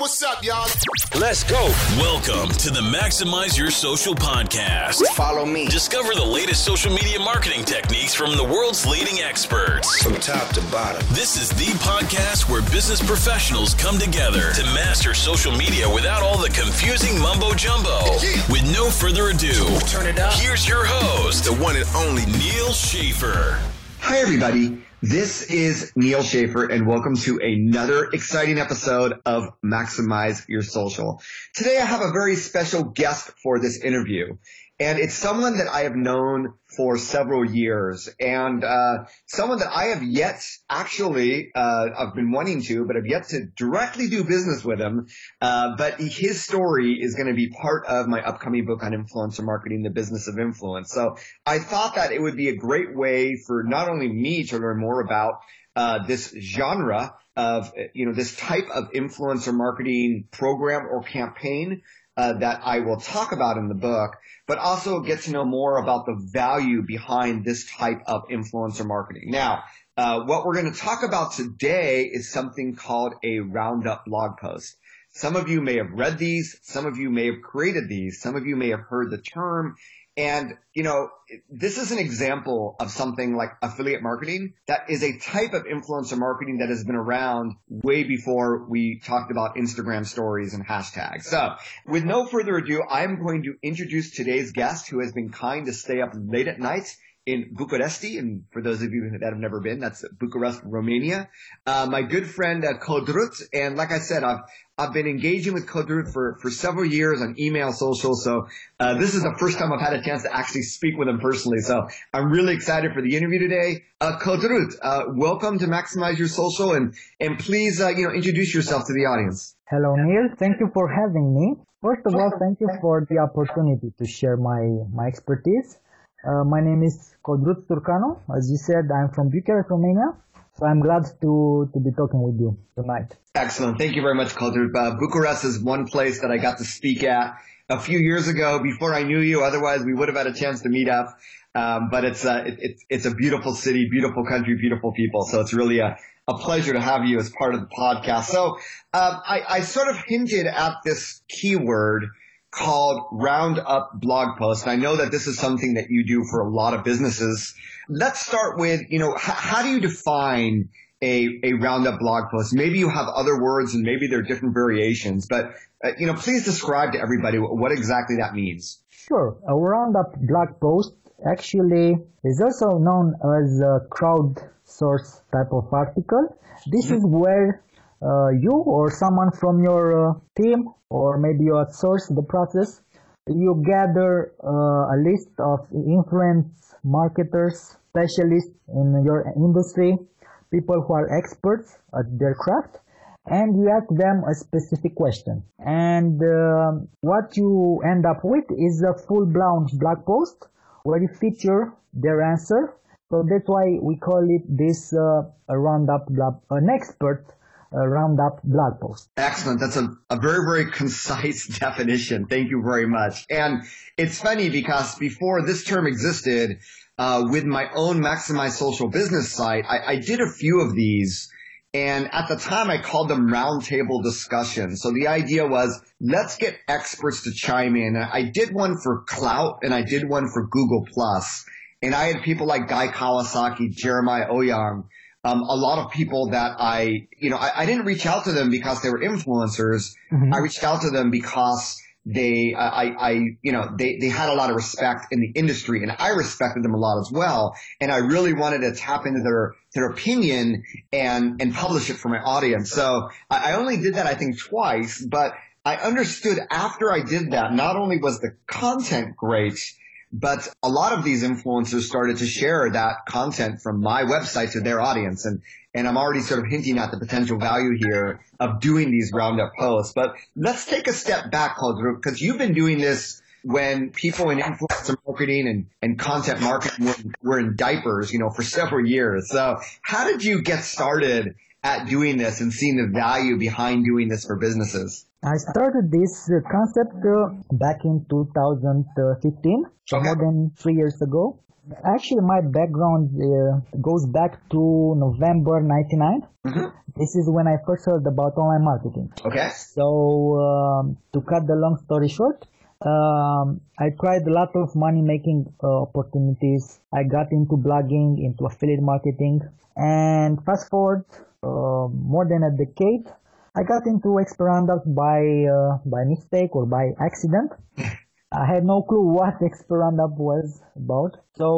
what's up, y'all? Let's go. Welcome to the Maximize Your Social podcast. Follow me. Discover the latest social media marketing techniques from the world's leading experts. From top to bottom. This is the podcast where business professionals come together to master social media without all the confusing mumbo jumbo. Yeah. With no further ado, Turn it up. here's your host, The one and only Neal Schaffer. Hi, everybody. This is Neal Schaffer, and welcome to another exciting episode of Maximize Your Social. Today, I have a very special guest for this interview, and it's someone that I have known for several years, and uh, someone that I have yet actually uh, I've been wanting to, but have yet to directly do business with him. Uh, but his story is going to be part of my upcoming book on influencer marketing, the business of influence. So I thought that it would be a great way for not only me to learn more about uh, this genre of you know this type of influencer marketing program or campaign uh, that I will talk about in the book, but also get to know more about the value behind this type of influencer marketing. Now, uh, what we're going to talk about today is something called a roundup blog post. Some of you may have read these. Some of you may have created these. Some of you may have heard the term. And, you know, this is an example of something like affiliate marketing that is a type of influencer marketing that has been around way before we talked about Instagram stories and hashtags. So with no further ado, I'm going to introduce today's guest who has been kind to stay up late at night in Bucharesti. And for those of you that have never been, that's Bucharest, Romania. Uh, my good friend, uh, Codrut. And like I said, I've, I've been engaging with Codrut for, for several years on email, social. So, uh, this is the first time I've had a chance to actually speak with him personally. So I'm really excited for the interview today. Uh, Codrut, uh, welcome to Maximize Your Social and, and please, uh, you know, introduce yourself to the audience. Hello, Neal. Thank you for having me. First of all, thank you for the opportunity to share my, my expertise. Uh, my name is Codrut Turcanu. As you said, I'm from Bucharest, Romania. So I'm glad to, to be talking with you tonight. Excellent. Thank you very much, Codrut. Uh, Bucharest is one place that I got to speak at a few years ago before I knew you. Otherwise, we would have had a chance to meet up. Um, but it's a, it, it's, it's a beautiful city, beautiful country, beautiful people. So it's really a, a pleasure to have you as part of the podcast. So, um, I, I sort of hinted at this keyword called Roundup blog post. And I know that this is something that you do for a lot of businesses. Let's start with, you know, h- how do you define a, a Roundup blog post? Maybe you have other words and maybe there are different variations, but, uh, you know, please describe to everybody what, what exactly that means. Sure. A roundup blog post actually is also known as a crowdsource type of article. This is where you or someone from your uh, team or maybe you outsource the process, you gather uh, a list of influence marketers, specialists in your industry, people who are experts at their craft, and you ask them a specific question. And um what you end up with is a full-blown blog post where you feature their answer. So that's why we call it this uh, roundup blog, an expert uh, roundup blog post. Excellent. That's a, a very, very concise definition. Thank you very much. And it's funny because before this term existed, uh, with my own Maximize Social business site, I, I did a few of these. And at the time, I called them roundtable discussions. So the idea was, let's get experts to chime in. And I did one for Klout and I did one for Google Plus. And I had people like Guy Kawasaki, Jeremiah Owyang, um, a lot of people that I, you know, I, I didn't reach out to them because they were influencers. Mhm. I reached out to them because they, I, I, I, you know, they, they had a lot of respect in the industry and I respected them a lot as well. And I really wanted to tap into their, their opinion and, and publish it for my audience. So I, I only did that, I think, twice, but I understood after I did that, not only was the content great, but a lot of these influencers started to share that content from my website to their audience. And, and I'm already sort of hinting at the potential value here of doing these roundup posts. But let's take a step back, Codru, because you've been doing this when people in influencer marketing and, and content marketing were, were in diapers, you know, for several years. So how did you get started at doing this and seeing the value behind doing this for businesses? I started this uh, concept uh, back in 2015, so Okay. more than three years ago. Actually, my background uh, goes back to November 99. Mhm. This is when I first heard about online marketing. Okay. So, um, to cut the long story short, um, I tried a lot of money making uh, opportunities. I got into blogging, into affiliate marketing, and fast forward uh, more than a decade, I got into expert roundup by uh, by mistake or by accident. I had no clue what expert roundup was about. So,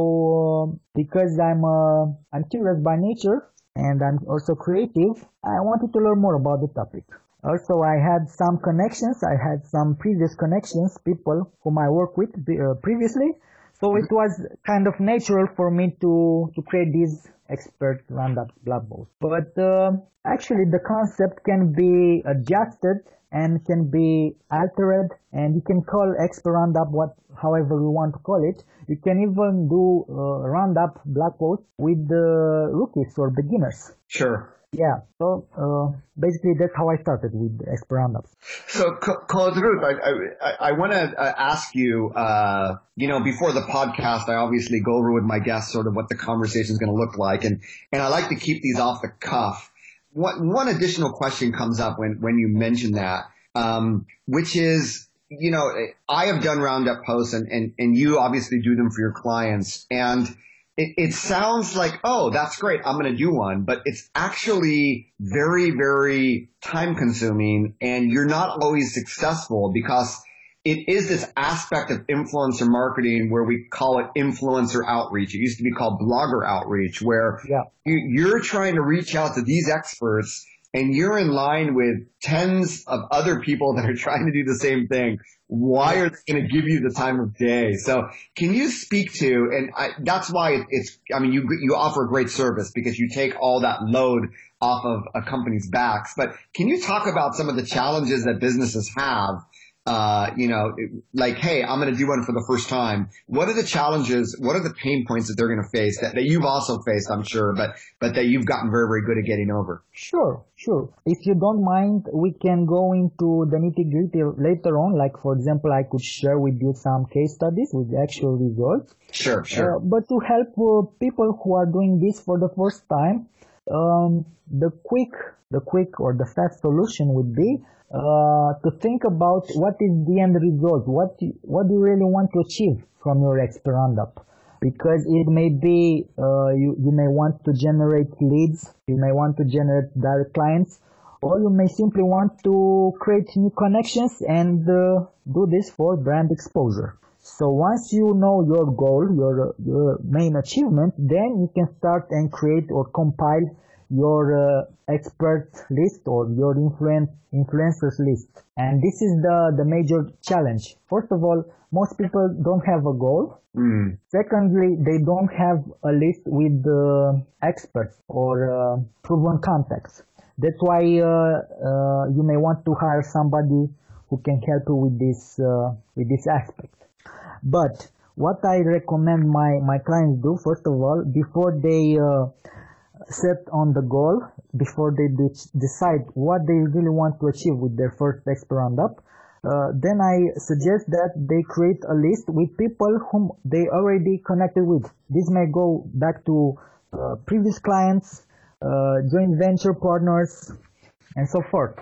um because I'm uh, I'm curious by nature and I'm also creative, I wanted to learn more about the topic. Also, I had some connections. I had some previous connections, people whom I worked with uh, previously. So it was kind of natural for me to to create this expert roundup blog post. But uh, actually, the concept can be adjusted and can be altered, and you can call expert roundup what however you want to call it. You can even do uh, roundup blog post with the rookies or beginners. Sure. Yeah. So uh, basically, that's how I started with expert roundup. So, Codrut I, I, I want to uh, ask you, uh, you know, before the podcast, I obviously go over with my guests sort of what the conversation is going to look like. And, and I like to keep these off the cuff. What, one additional question comes up when, when you mention that, um, which is, you know, I have done roundup posts and, and, and you obviously do them for your clients. And it, it sounds like, oh, that's great. I'm going to do one, but it's actually very, very time consuming and you're not always successful because it is this aspect of influencer marketing where we call it influencer outreach. It used to be called blogger outreach where Yeah. you, you're trying to reach out to these experts and you're in line with tens of other people that are trying to do the same thing. Why are they going to give you the time of day? So can you speak to, and I, that's why it's, I mean, you, you offer a great service because you take all that load off of a company's backs, but can you talk about some of the challenges that businesses have uh, you know, like, hey, I'm going to do one for the first time. What are the challenges? What are the pain points that they're going to face that, that you've also faced, I'm sure, but, but that you've gotten very, very good at getting over? Sure, sure. If you don't mind, we can go into the nitty gritty later on. Like, for example, I could share with you some case studies with actual results. Sure, sure. Uh, but to help uh, people who are doing this for the first time, um, the quick, the quick or the fast solution would be uh, to think about what is the end result. What you, what do you really want to achieve from your expert roundup? Because it may be uh, you you may want to generate leads, you may want to generate direct clients, or you may simply want to create new connections and uh, do this for brand exposure. So once you know your goal, your your main achievement, then you can start and create or compile your uh, expert list or your influence influencers list. And this is the the major challenge. First of all, most people don't have a goal. Mm, Secondly, they don't have a list with uh, experts or uh, proven contacts. That's why uh, uh, you may want to hire somebody who can help you with this uh, with this aspect. But what I recommend my my clients do first of all before they uh, set on the goal, before they de- decide what they really want to achieve with their first expert roundup, uh, then I suggest that they create a list with people whom they already connected with. This may go back to uh, previous clients, uh, joint venture partners, and so forth.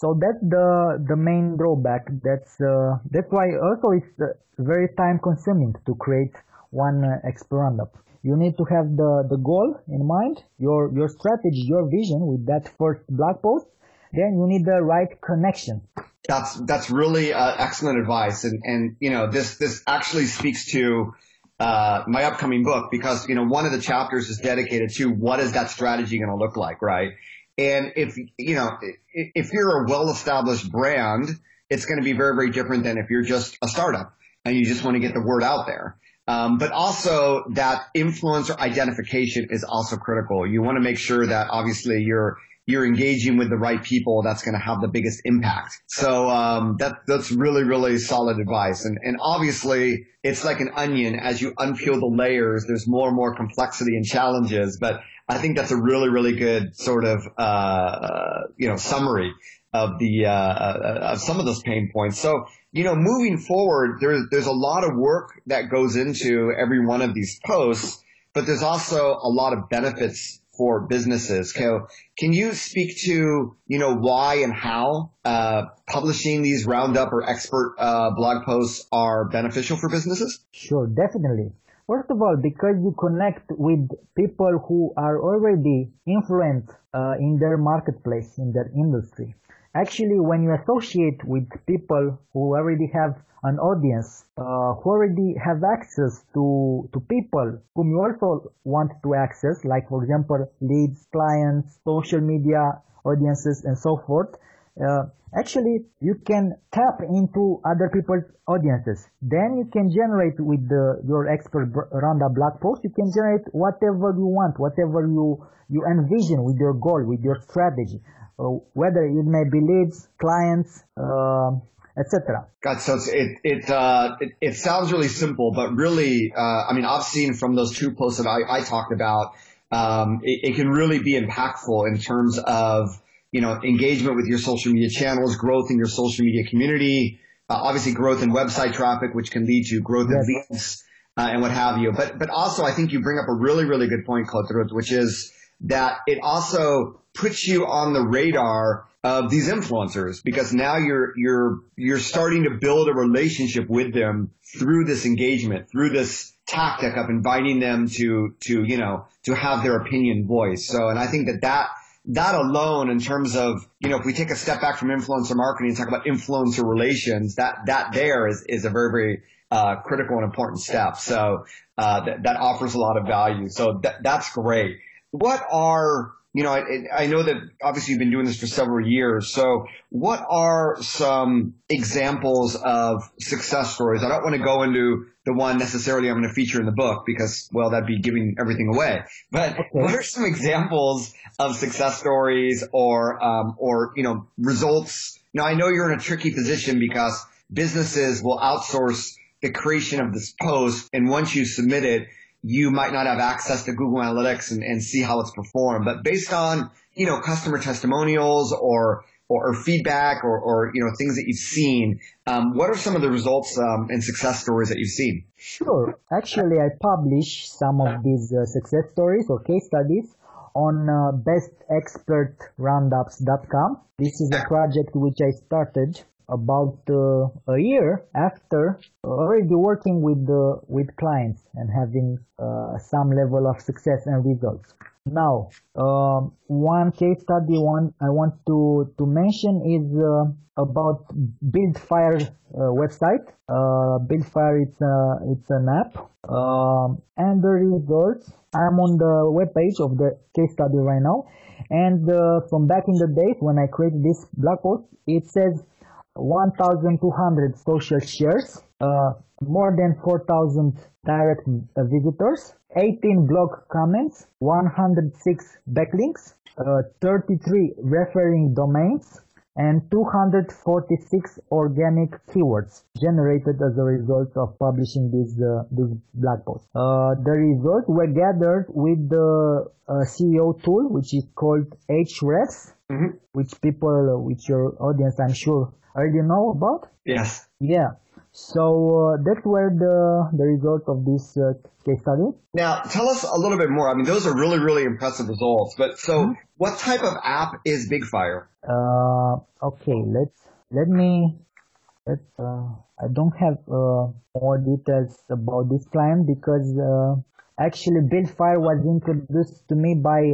So that's the the main drawback. That's uh, that's why also it's uh, very time consuming to create one uh, expert. You need to have the, the goal in mind, your your strategy, your vision with that first blog post. Then you need the right connection. that's, that's really uh, excellent advice. And, and, you know, this, this actually speaks to, uh, my upcoming book because, you know, one of the chapters is dedicated to what is that strategy going to look like, right? And if, you know, if you're a well-established brand, it's going to be very, very different than if you're just a startup and you just want to get the word out there. Um, but also that influencer identification is also critical. You want to make sure that obviously you're you're engaging with the right people that's going to have the biggest impact. So um, that that's really really solid advice. And and obviously it's like an onion as you unpeel the layers. There's more and more complexity and challenges. But I think that's a really, really good sort of, uh, you know, summary of the, uh, uh, of some of those pain points. So, you know, moving forward, there's, there's a lot of work that goes into every one of these posts, but there's also a lot of benefits for businesses. Can, can you speak to, you know, why and how uh, publishing these roundup or expert uh, blog posts are beneficial for businesses? Sure, definitely. First of all, because you connect with people who are already influent uh, in their marketplace, in their industry. Actually, when you associate with people who already have an audience, uh, who already have access to, to people whom you also want to access, like for example, leads, clients, social media audiences, and so forth, uh, actually you can tap into other people's audiences. Then you can generate with the, your expert roundup blog post, you can generate whatever you want, whatever you, you envision with your goal, with your strategy. Uh, whether it may be leads, clients, uh, etc. God, so it it, uh, it, it sounds really simple, but really, uh, I mean, I've seen from those two posts that I, I talked about, um, it, it, can really be impactful in terms of you know engagement with your social media channels, growth in your social media community, uh, obviously growth in website traffic, which can lead to growth in leads uh, and what have you. But but also, I think you bring up a really really good point, Codrut, which is that it also puts you on the radar of these influencers because now you're you're you're starting to build a relationship with them through this engagement, through this tactic of inviting them to to you know to have their opinion voiced. So, and I think that that that alone, in terms of you know, if we take a step back from influencer marketing and talk about influencer relations, that that there is is a very very uh, critical and important step. So uh, that that offers a lot of value. So that that's great what are you know, I, I, know that obviously you've been doing this for several years. So what are some examples of success stories? I don't want to go into the one necessarily I'm going to feature in the book because, well, that'd be giving everything away. But okay. what are some examples of success stories or, um, or, you know, results? Now, I know you're in a tricky position because businesses will outsource the creation of this post. And once you submit it, you might not have access to Google Analytics and, and see how it's performed. But based on, you know, customer testimonials or, or, or feedback or, or, you know, things that you've seen, um, what are some of the results um, and success stories that you've seen? Sure. Actually, I publish some of these uh, success stories or case studies on uh, bestexpertroundups.com. This is a project which I started about uh, a year after already working with the with clients and having uh, some level of success and results. Now, um, one case study one I want to to mention is uh, about Buildfire uh, website. Uh, Buildfire it's a, it's an app, um, and the results. I'm on the web page of the case study right now, and uh, from back in the days when I created this blog post, it says 1,200 social shares, uh, more than 4,000 direct uh, visitors, 18 blog comments, 106 backlinks, uh, 33 referring domains, and 246 organic keywords generated as a result of publishing this uh, this blog post. Uh, the results were gathered with the uh, SEO tool, which is called Ahrefs, mm-hmm. which people, which your audience, I'm sure, already know about? Yes. Yeah. So uh, that's where the the result of this uh, case study. Now, tell us a little bit more. I mean, those are really really impressive results. But so, mm-hmm. what type of app is Buildfire? Uh, okay, let's let me. Let's. Uh, I don't have uh, more details about this client because uh, actually Buildfire was introduced to me by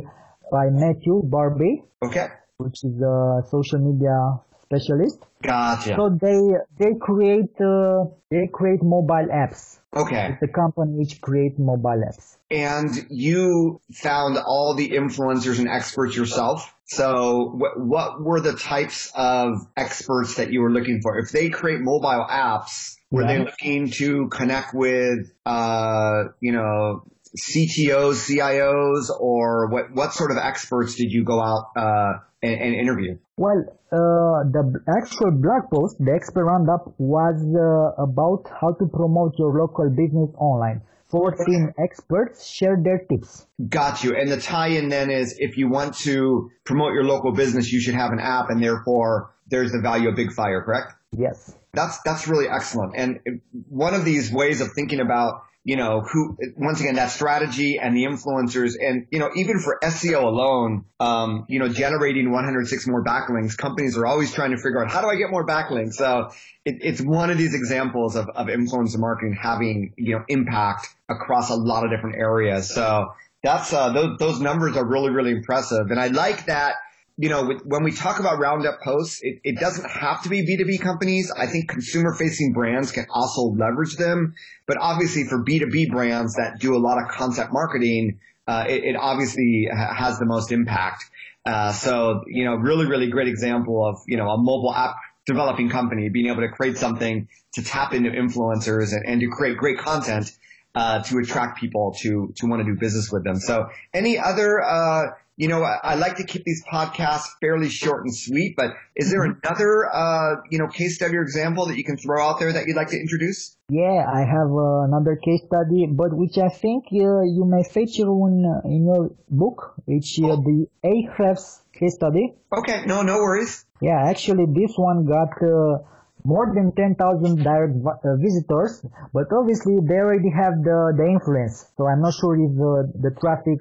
by Matthew Barby. Okay. Which is a social media specialist. Gotcha. So they they create uh, they create mobile apps. Okay. It's a company which create mobile apps. And you found all the influencers and experts yourself. So what, what were the types of experts that you were looking for? If they create mobile apps, were yeah. they looking to connect with, uh, you know, CTOs, CIOs, or what, what sort of experts did you go out, uh, and, and interview? Well, uh, the actual blog post, the expert roundup, was uh, about how to promote your local business online. 14 experts shared their tips. Got you. And the tie-in then is if you want to promote your local business, you should have an app and therefore there's the value of Buildfire, correct? Yes. That's, that's really excellent. And one of these ways of thinking about you know, who, once again, that strategy and the influencers and, you know, even for SEO alone, um, you know, generating 106 more backlinks, companies are always trying to figure out how do I get more backlinks? So it, it's one of these examples of, of influencer marketing having, you know, impact across a lot of different areas. So that's, uh, those, those numbers are really, really impressive. And I like that you know, when we talk about roundup posts, it, it doesn't have to be B2B companies. I think consumer facing brands can also leverage them. But obviously for B2B brands that do a lot of content marketing, uh, it, it, obviously has the most impact. Uh, so, you know, really, really great example of, you know, a mobile app developing company being able to create something to tap into influencers and, and to create great content uh, to attract people to to want to do business with them. So, any other uh, you know, I, I, like to keep these podcasts fairly short and sweet, but is there mm-hmm. another, uh, you know, case study or example that you can throw out there that you'd like to introduce? Yeah, I have uh, another case study, but which I think uh, you may feature in, uh, in your book, which uh, the Ahrefs case study. Okay, no, no worries. Yeah, actually, this one got uh, more than 10,000 direct uh, visitors, but obviously they already have the, the influence. So I'm not sure if uh, the traffic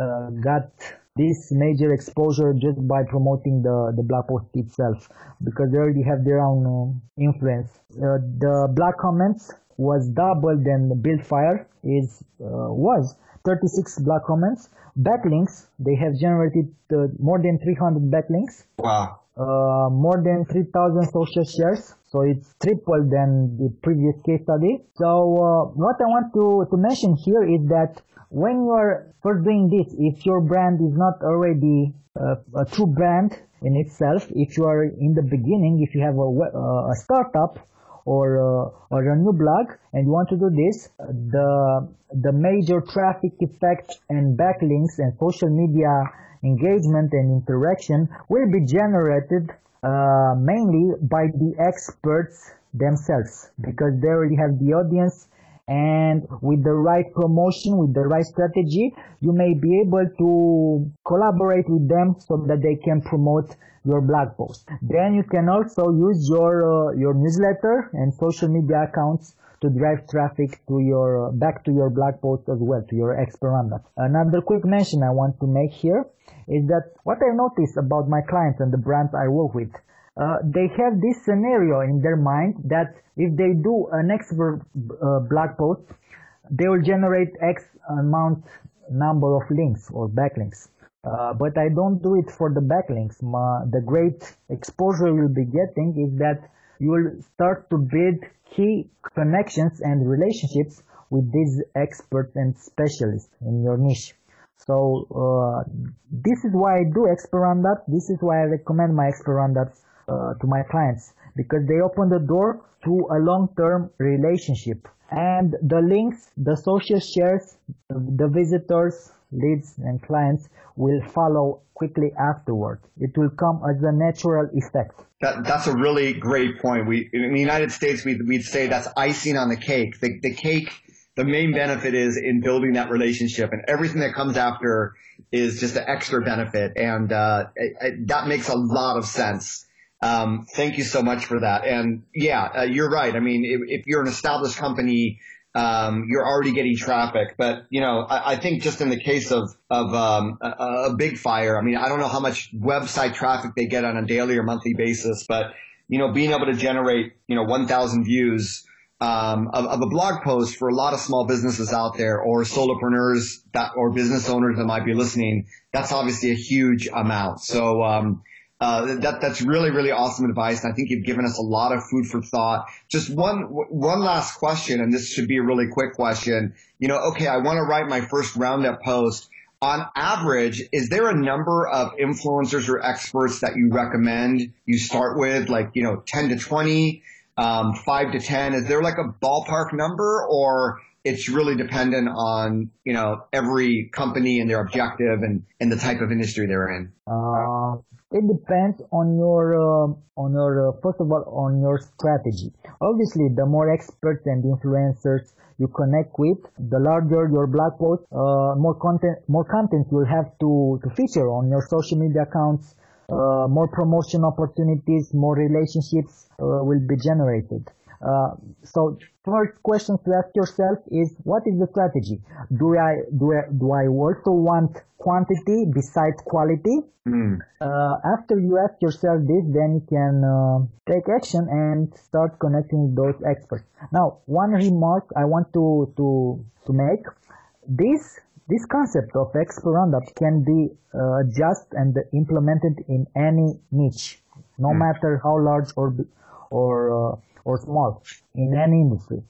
uh, got this major exposure just by promoting the, the blog post itself because they already have their own uh, influence. The blog comments was double than the Buildfire is was 36 blog comments. Backlinks they have generated more than 300 backlinks. Wow. Uh, more than 3,000 social shares. So it's triple than the previous case study. So uh, what I want to, to mention here is that when you are first doing this, if your brand is not already uh, a true brand in itself, if you are in the beginning, if you have a, uh, a startup or, uh, or a new blog and you want to do this, the, the major traffic effect and backlinks and social media engagement and interaction will be generated uh, mainly by the experts themselves because they already have the audience and with the right promotion with the right strategy you may be able to collaborate with them so that they can promote your blog post. Then you can also use your uh, your newsletter and social media accounts to drive traffic to your uh, back to your blog post as well to your roundup another quick mention i want to make here is that what i noticed about my clients and the brands i work with uh, they have this scenario in their mind that if they do an expert uh, blog post, they will generate X amount number of links or backlinks. Uh, but I don't do it for the backlinks. The great exposure you'll be getting is that you will start to build key connections and relationships with these experts and specialists in your niche. So uh, this is why I do expert roundup. This is why I recommend my expert roundups uh, to my clients because they open the door to a long-term relationship. And the links the social shares the visitors leads and clients will follow quickly afterward. It will come as a natural effect. That, that's a really great point. We in the united states we'd, we'd say that's icing on the cake. The, the cake the main benefit is in building that relationship and everything that comes after is just an extra benefit. And uh, it, it, that makes a lot of sense um, thank you so much for that. And yeah, uh, you're right. I mean, if, if, you're an established company, um, you're already getting traffic. But you know, I, I think just in the case of of um, a, a, Buildfire, I mean, I don't know how much website traffic they get on a daily or monthly basis, but you know, being able to generate you know 1,000 views. Um, of, of, a blog post for a lot of small businesses out there or solopreneurs that or business owners that might be listening, that's obviously a huge amount. So, um, uh, that that's really really awesome advice, and I think you've given us a lot of food for thought. Just one one last question, and this should be a really quick question. You know, okay, I want to write my first roundup post. On average, is there a number of influencers or experts that you recommend you start with, like you know, ten to twenty, um, five to ten? Is there like a ballpark number, or it's really dependent on, you know, every company and their objective and, and the type of industry they're in? Uh, it depends on your uh, on your uh, first of all on your strategy. Obviously, the more experts and influencers you connect with, the larger your blog post, uh, more content more content you'll have to to feature on your social media accounts. Uh, more promotion opportunities, more relationships uh, will be generated. Uh, so first question to ask yourself is what is the strategy? Do I do I, do I also want quantity besides quality? Mm. Uh, after you ask yourself this, then you can uh, take action and start connecting those experts. Now, one remark I want to to to make: this this concept of expert roundup can be uh, just and implemented in any niche, no mm. matter how large or or uh, or small in any industry.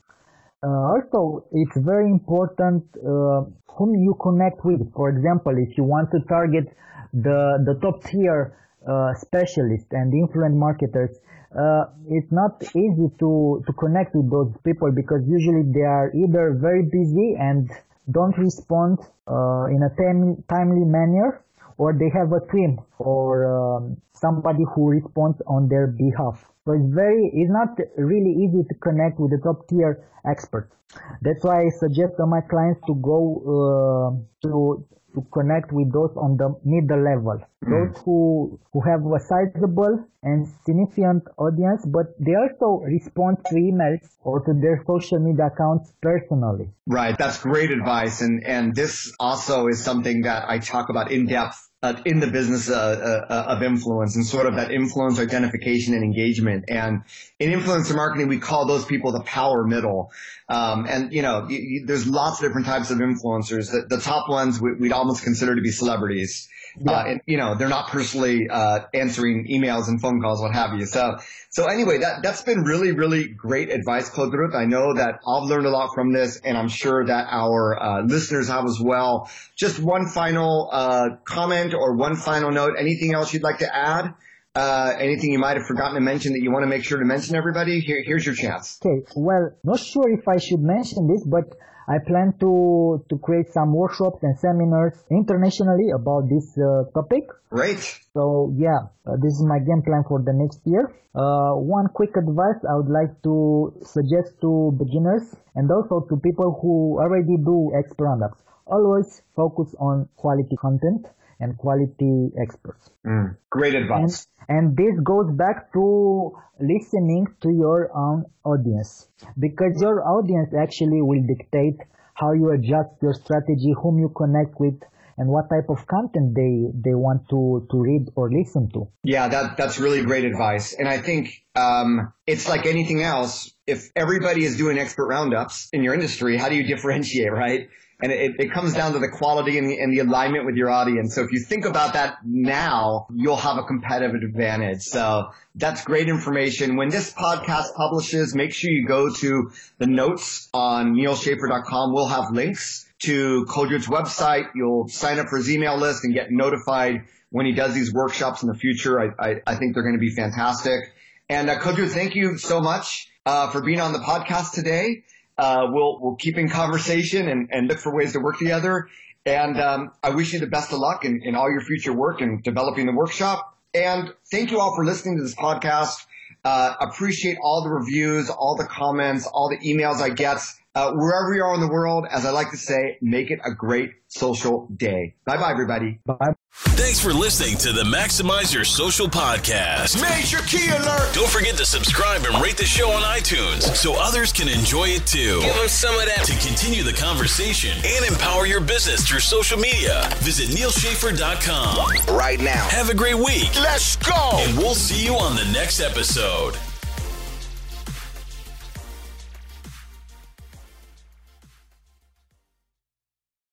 Uh, also, it's very important uh, whom you connect with. For example, if you want to target the the top tier uh, specialists and influent marketers, uh, it's not easy to to connect with those people because usually they are either very busy and don't respond uh, in a tim- timely manner, or they have a team or um, somebody who responds on their behalf. So it's very, it's not really easy to connect with the top tier experts. That's why I suggest to my clients to go uh, to to connect with those on the middle level, mm. those who who have a sizable and significant audience, but they also respond to emails or to their social media accounts personally. Right, that's great advice, and and this also is something that I talk about in depth uh, in the business uh, uh, of influence and sort of that influence identification and engagement. And in influencer marketing, we call those people the power middle. Um, and you know, you, you, there's lots of different types of influencers. The, the top ones we, would almost consider to be celebrities. Yeah. Uh, and, you know, they're not personally uh, answering emails and phone calls, what have you. So, so anyway, that that's been really, really great advice, Codrut. I know that I've learned a lot from this, and I'm sure that our uh, listeners have as well. Just one final uh, comment or one final note. Anything else you'd like to add? Uh, anything you might have forgotten to mention that you want to make sure to mention everybody? Here, here's your chance. Okay. Well, not sure if I should mention this, but I plan to, to create some workshops and seminars internationally about this uh, topic. Great. So yeah, uh, this is my game plan for the next year. Uh, one quick advice I would like to suggest to beginners and also to people who already do X products. Always focus on quality content and quality experts. Mm, great advice. And, and, this goes back to listening to your own audience because your audience actually will dictate how you adjust your strategy, whom you connect with, and what type of content they they want to to read or listen to. Yeah, that that's really great advice, and I think um, it's like anything else. If everybody is doing expert roundups in your industry, how do you differentiate, right? And it, it comes down to the quality and the, and the alignment with your audience. So if you think about that now, you'll have a competitive advantage. So that's great information. When this podcast publishes, make sure you go to the notes on nealschaffer.com. We'll have links to Ruth's website. You'll sign up for his email list and get notified when he does these workshops in the future. I, I, I think they're going to be fantastic. And uh, Ruth, thank you so much uh, for being on the podcast today. Uh, we'll we'll keep in conversation and, and look for ways to work together. And um, I wish you the best of luck in, in all your future work and developing the workshop. And thank you all for listening to this podcast. Uh, appreciate all the reviews, all the comments, all the emails I get. Uh, wherever you are in the world, as I like to say, make it a great social day. Bye bye, everybody. Bye. Thanks for listening to the Maximize Your Social podcast. Major key alert! Don't forget to subscribe and rate the show on iTunes so others can enjoy it too. Give them some of that. To continue the conversation and empower your business through social media, visit nealschaffer.com. Right now. Have a great week. Let's go! And we'll see you on the next episode.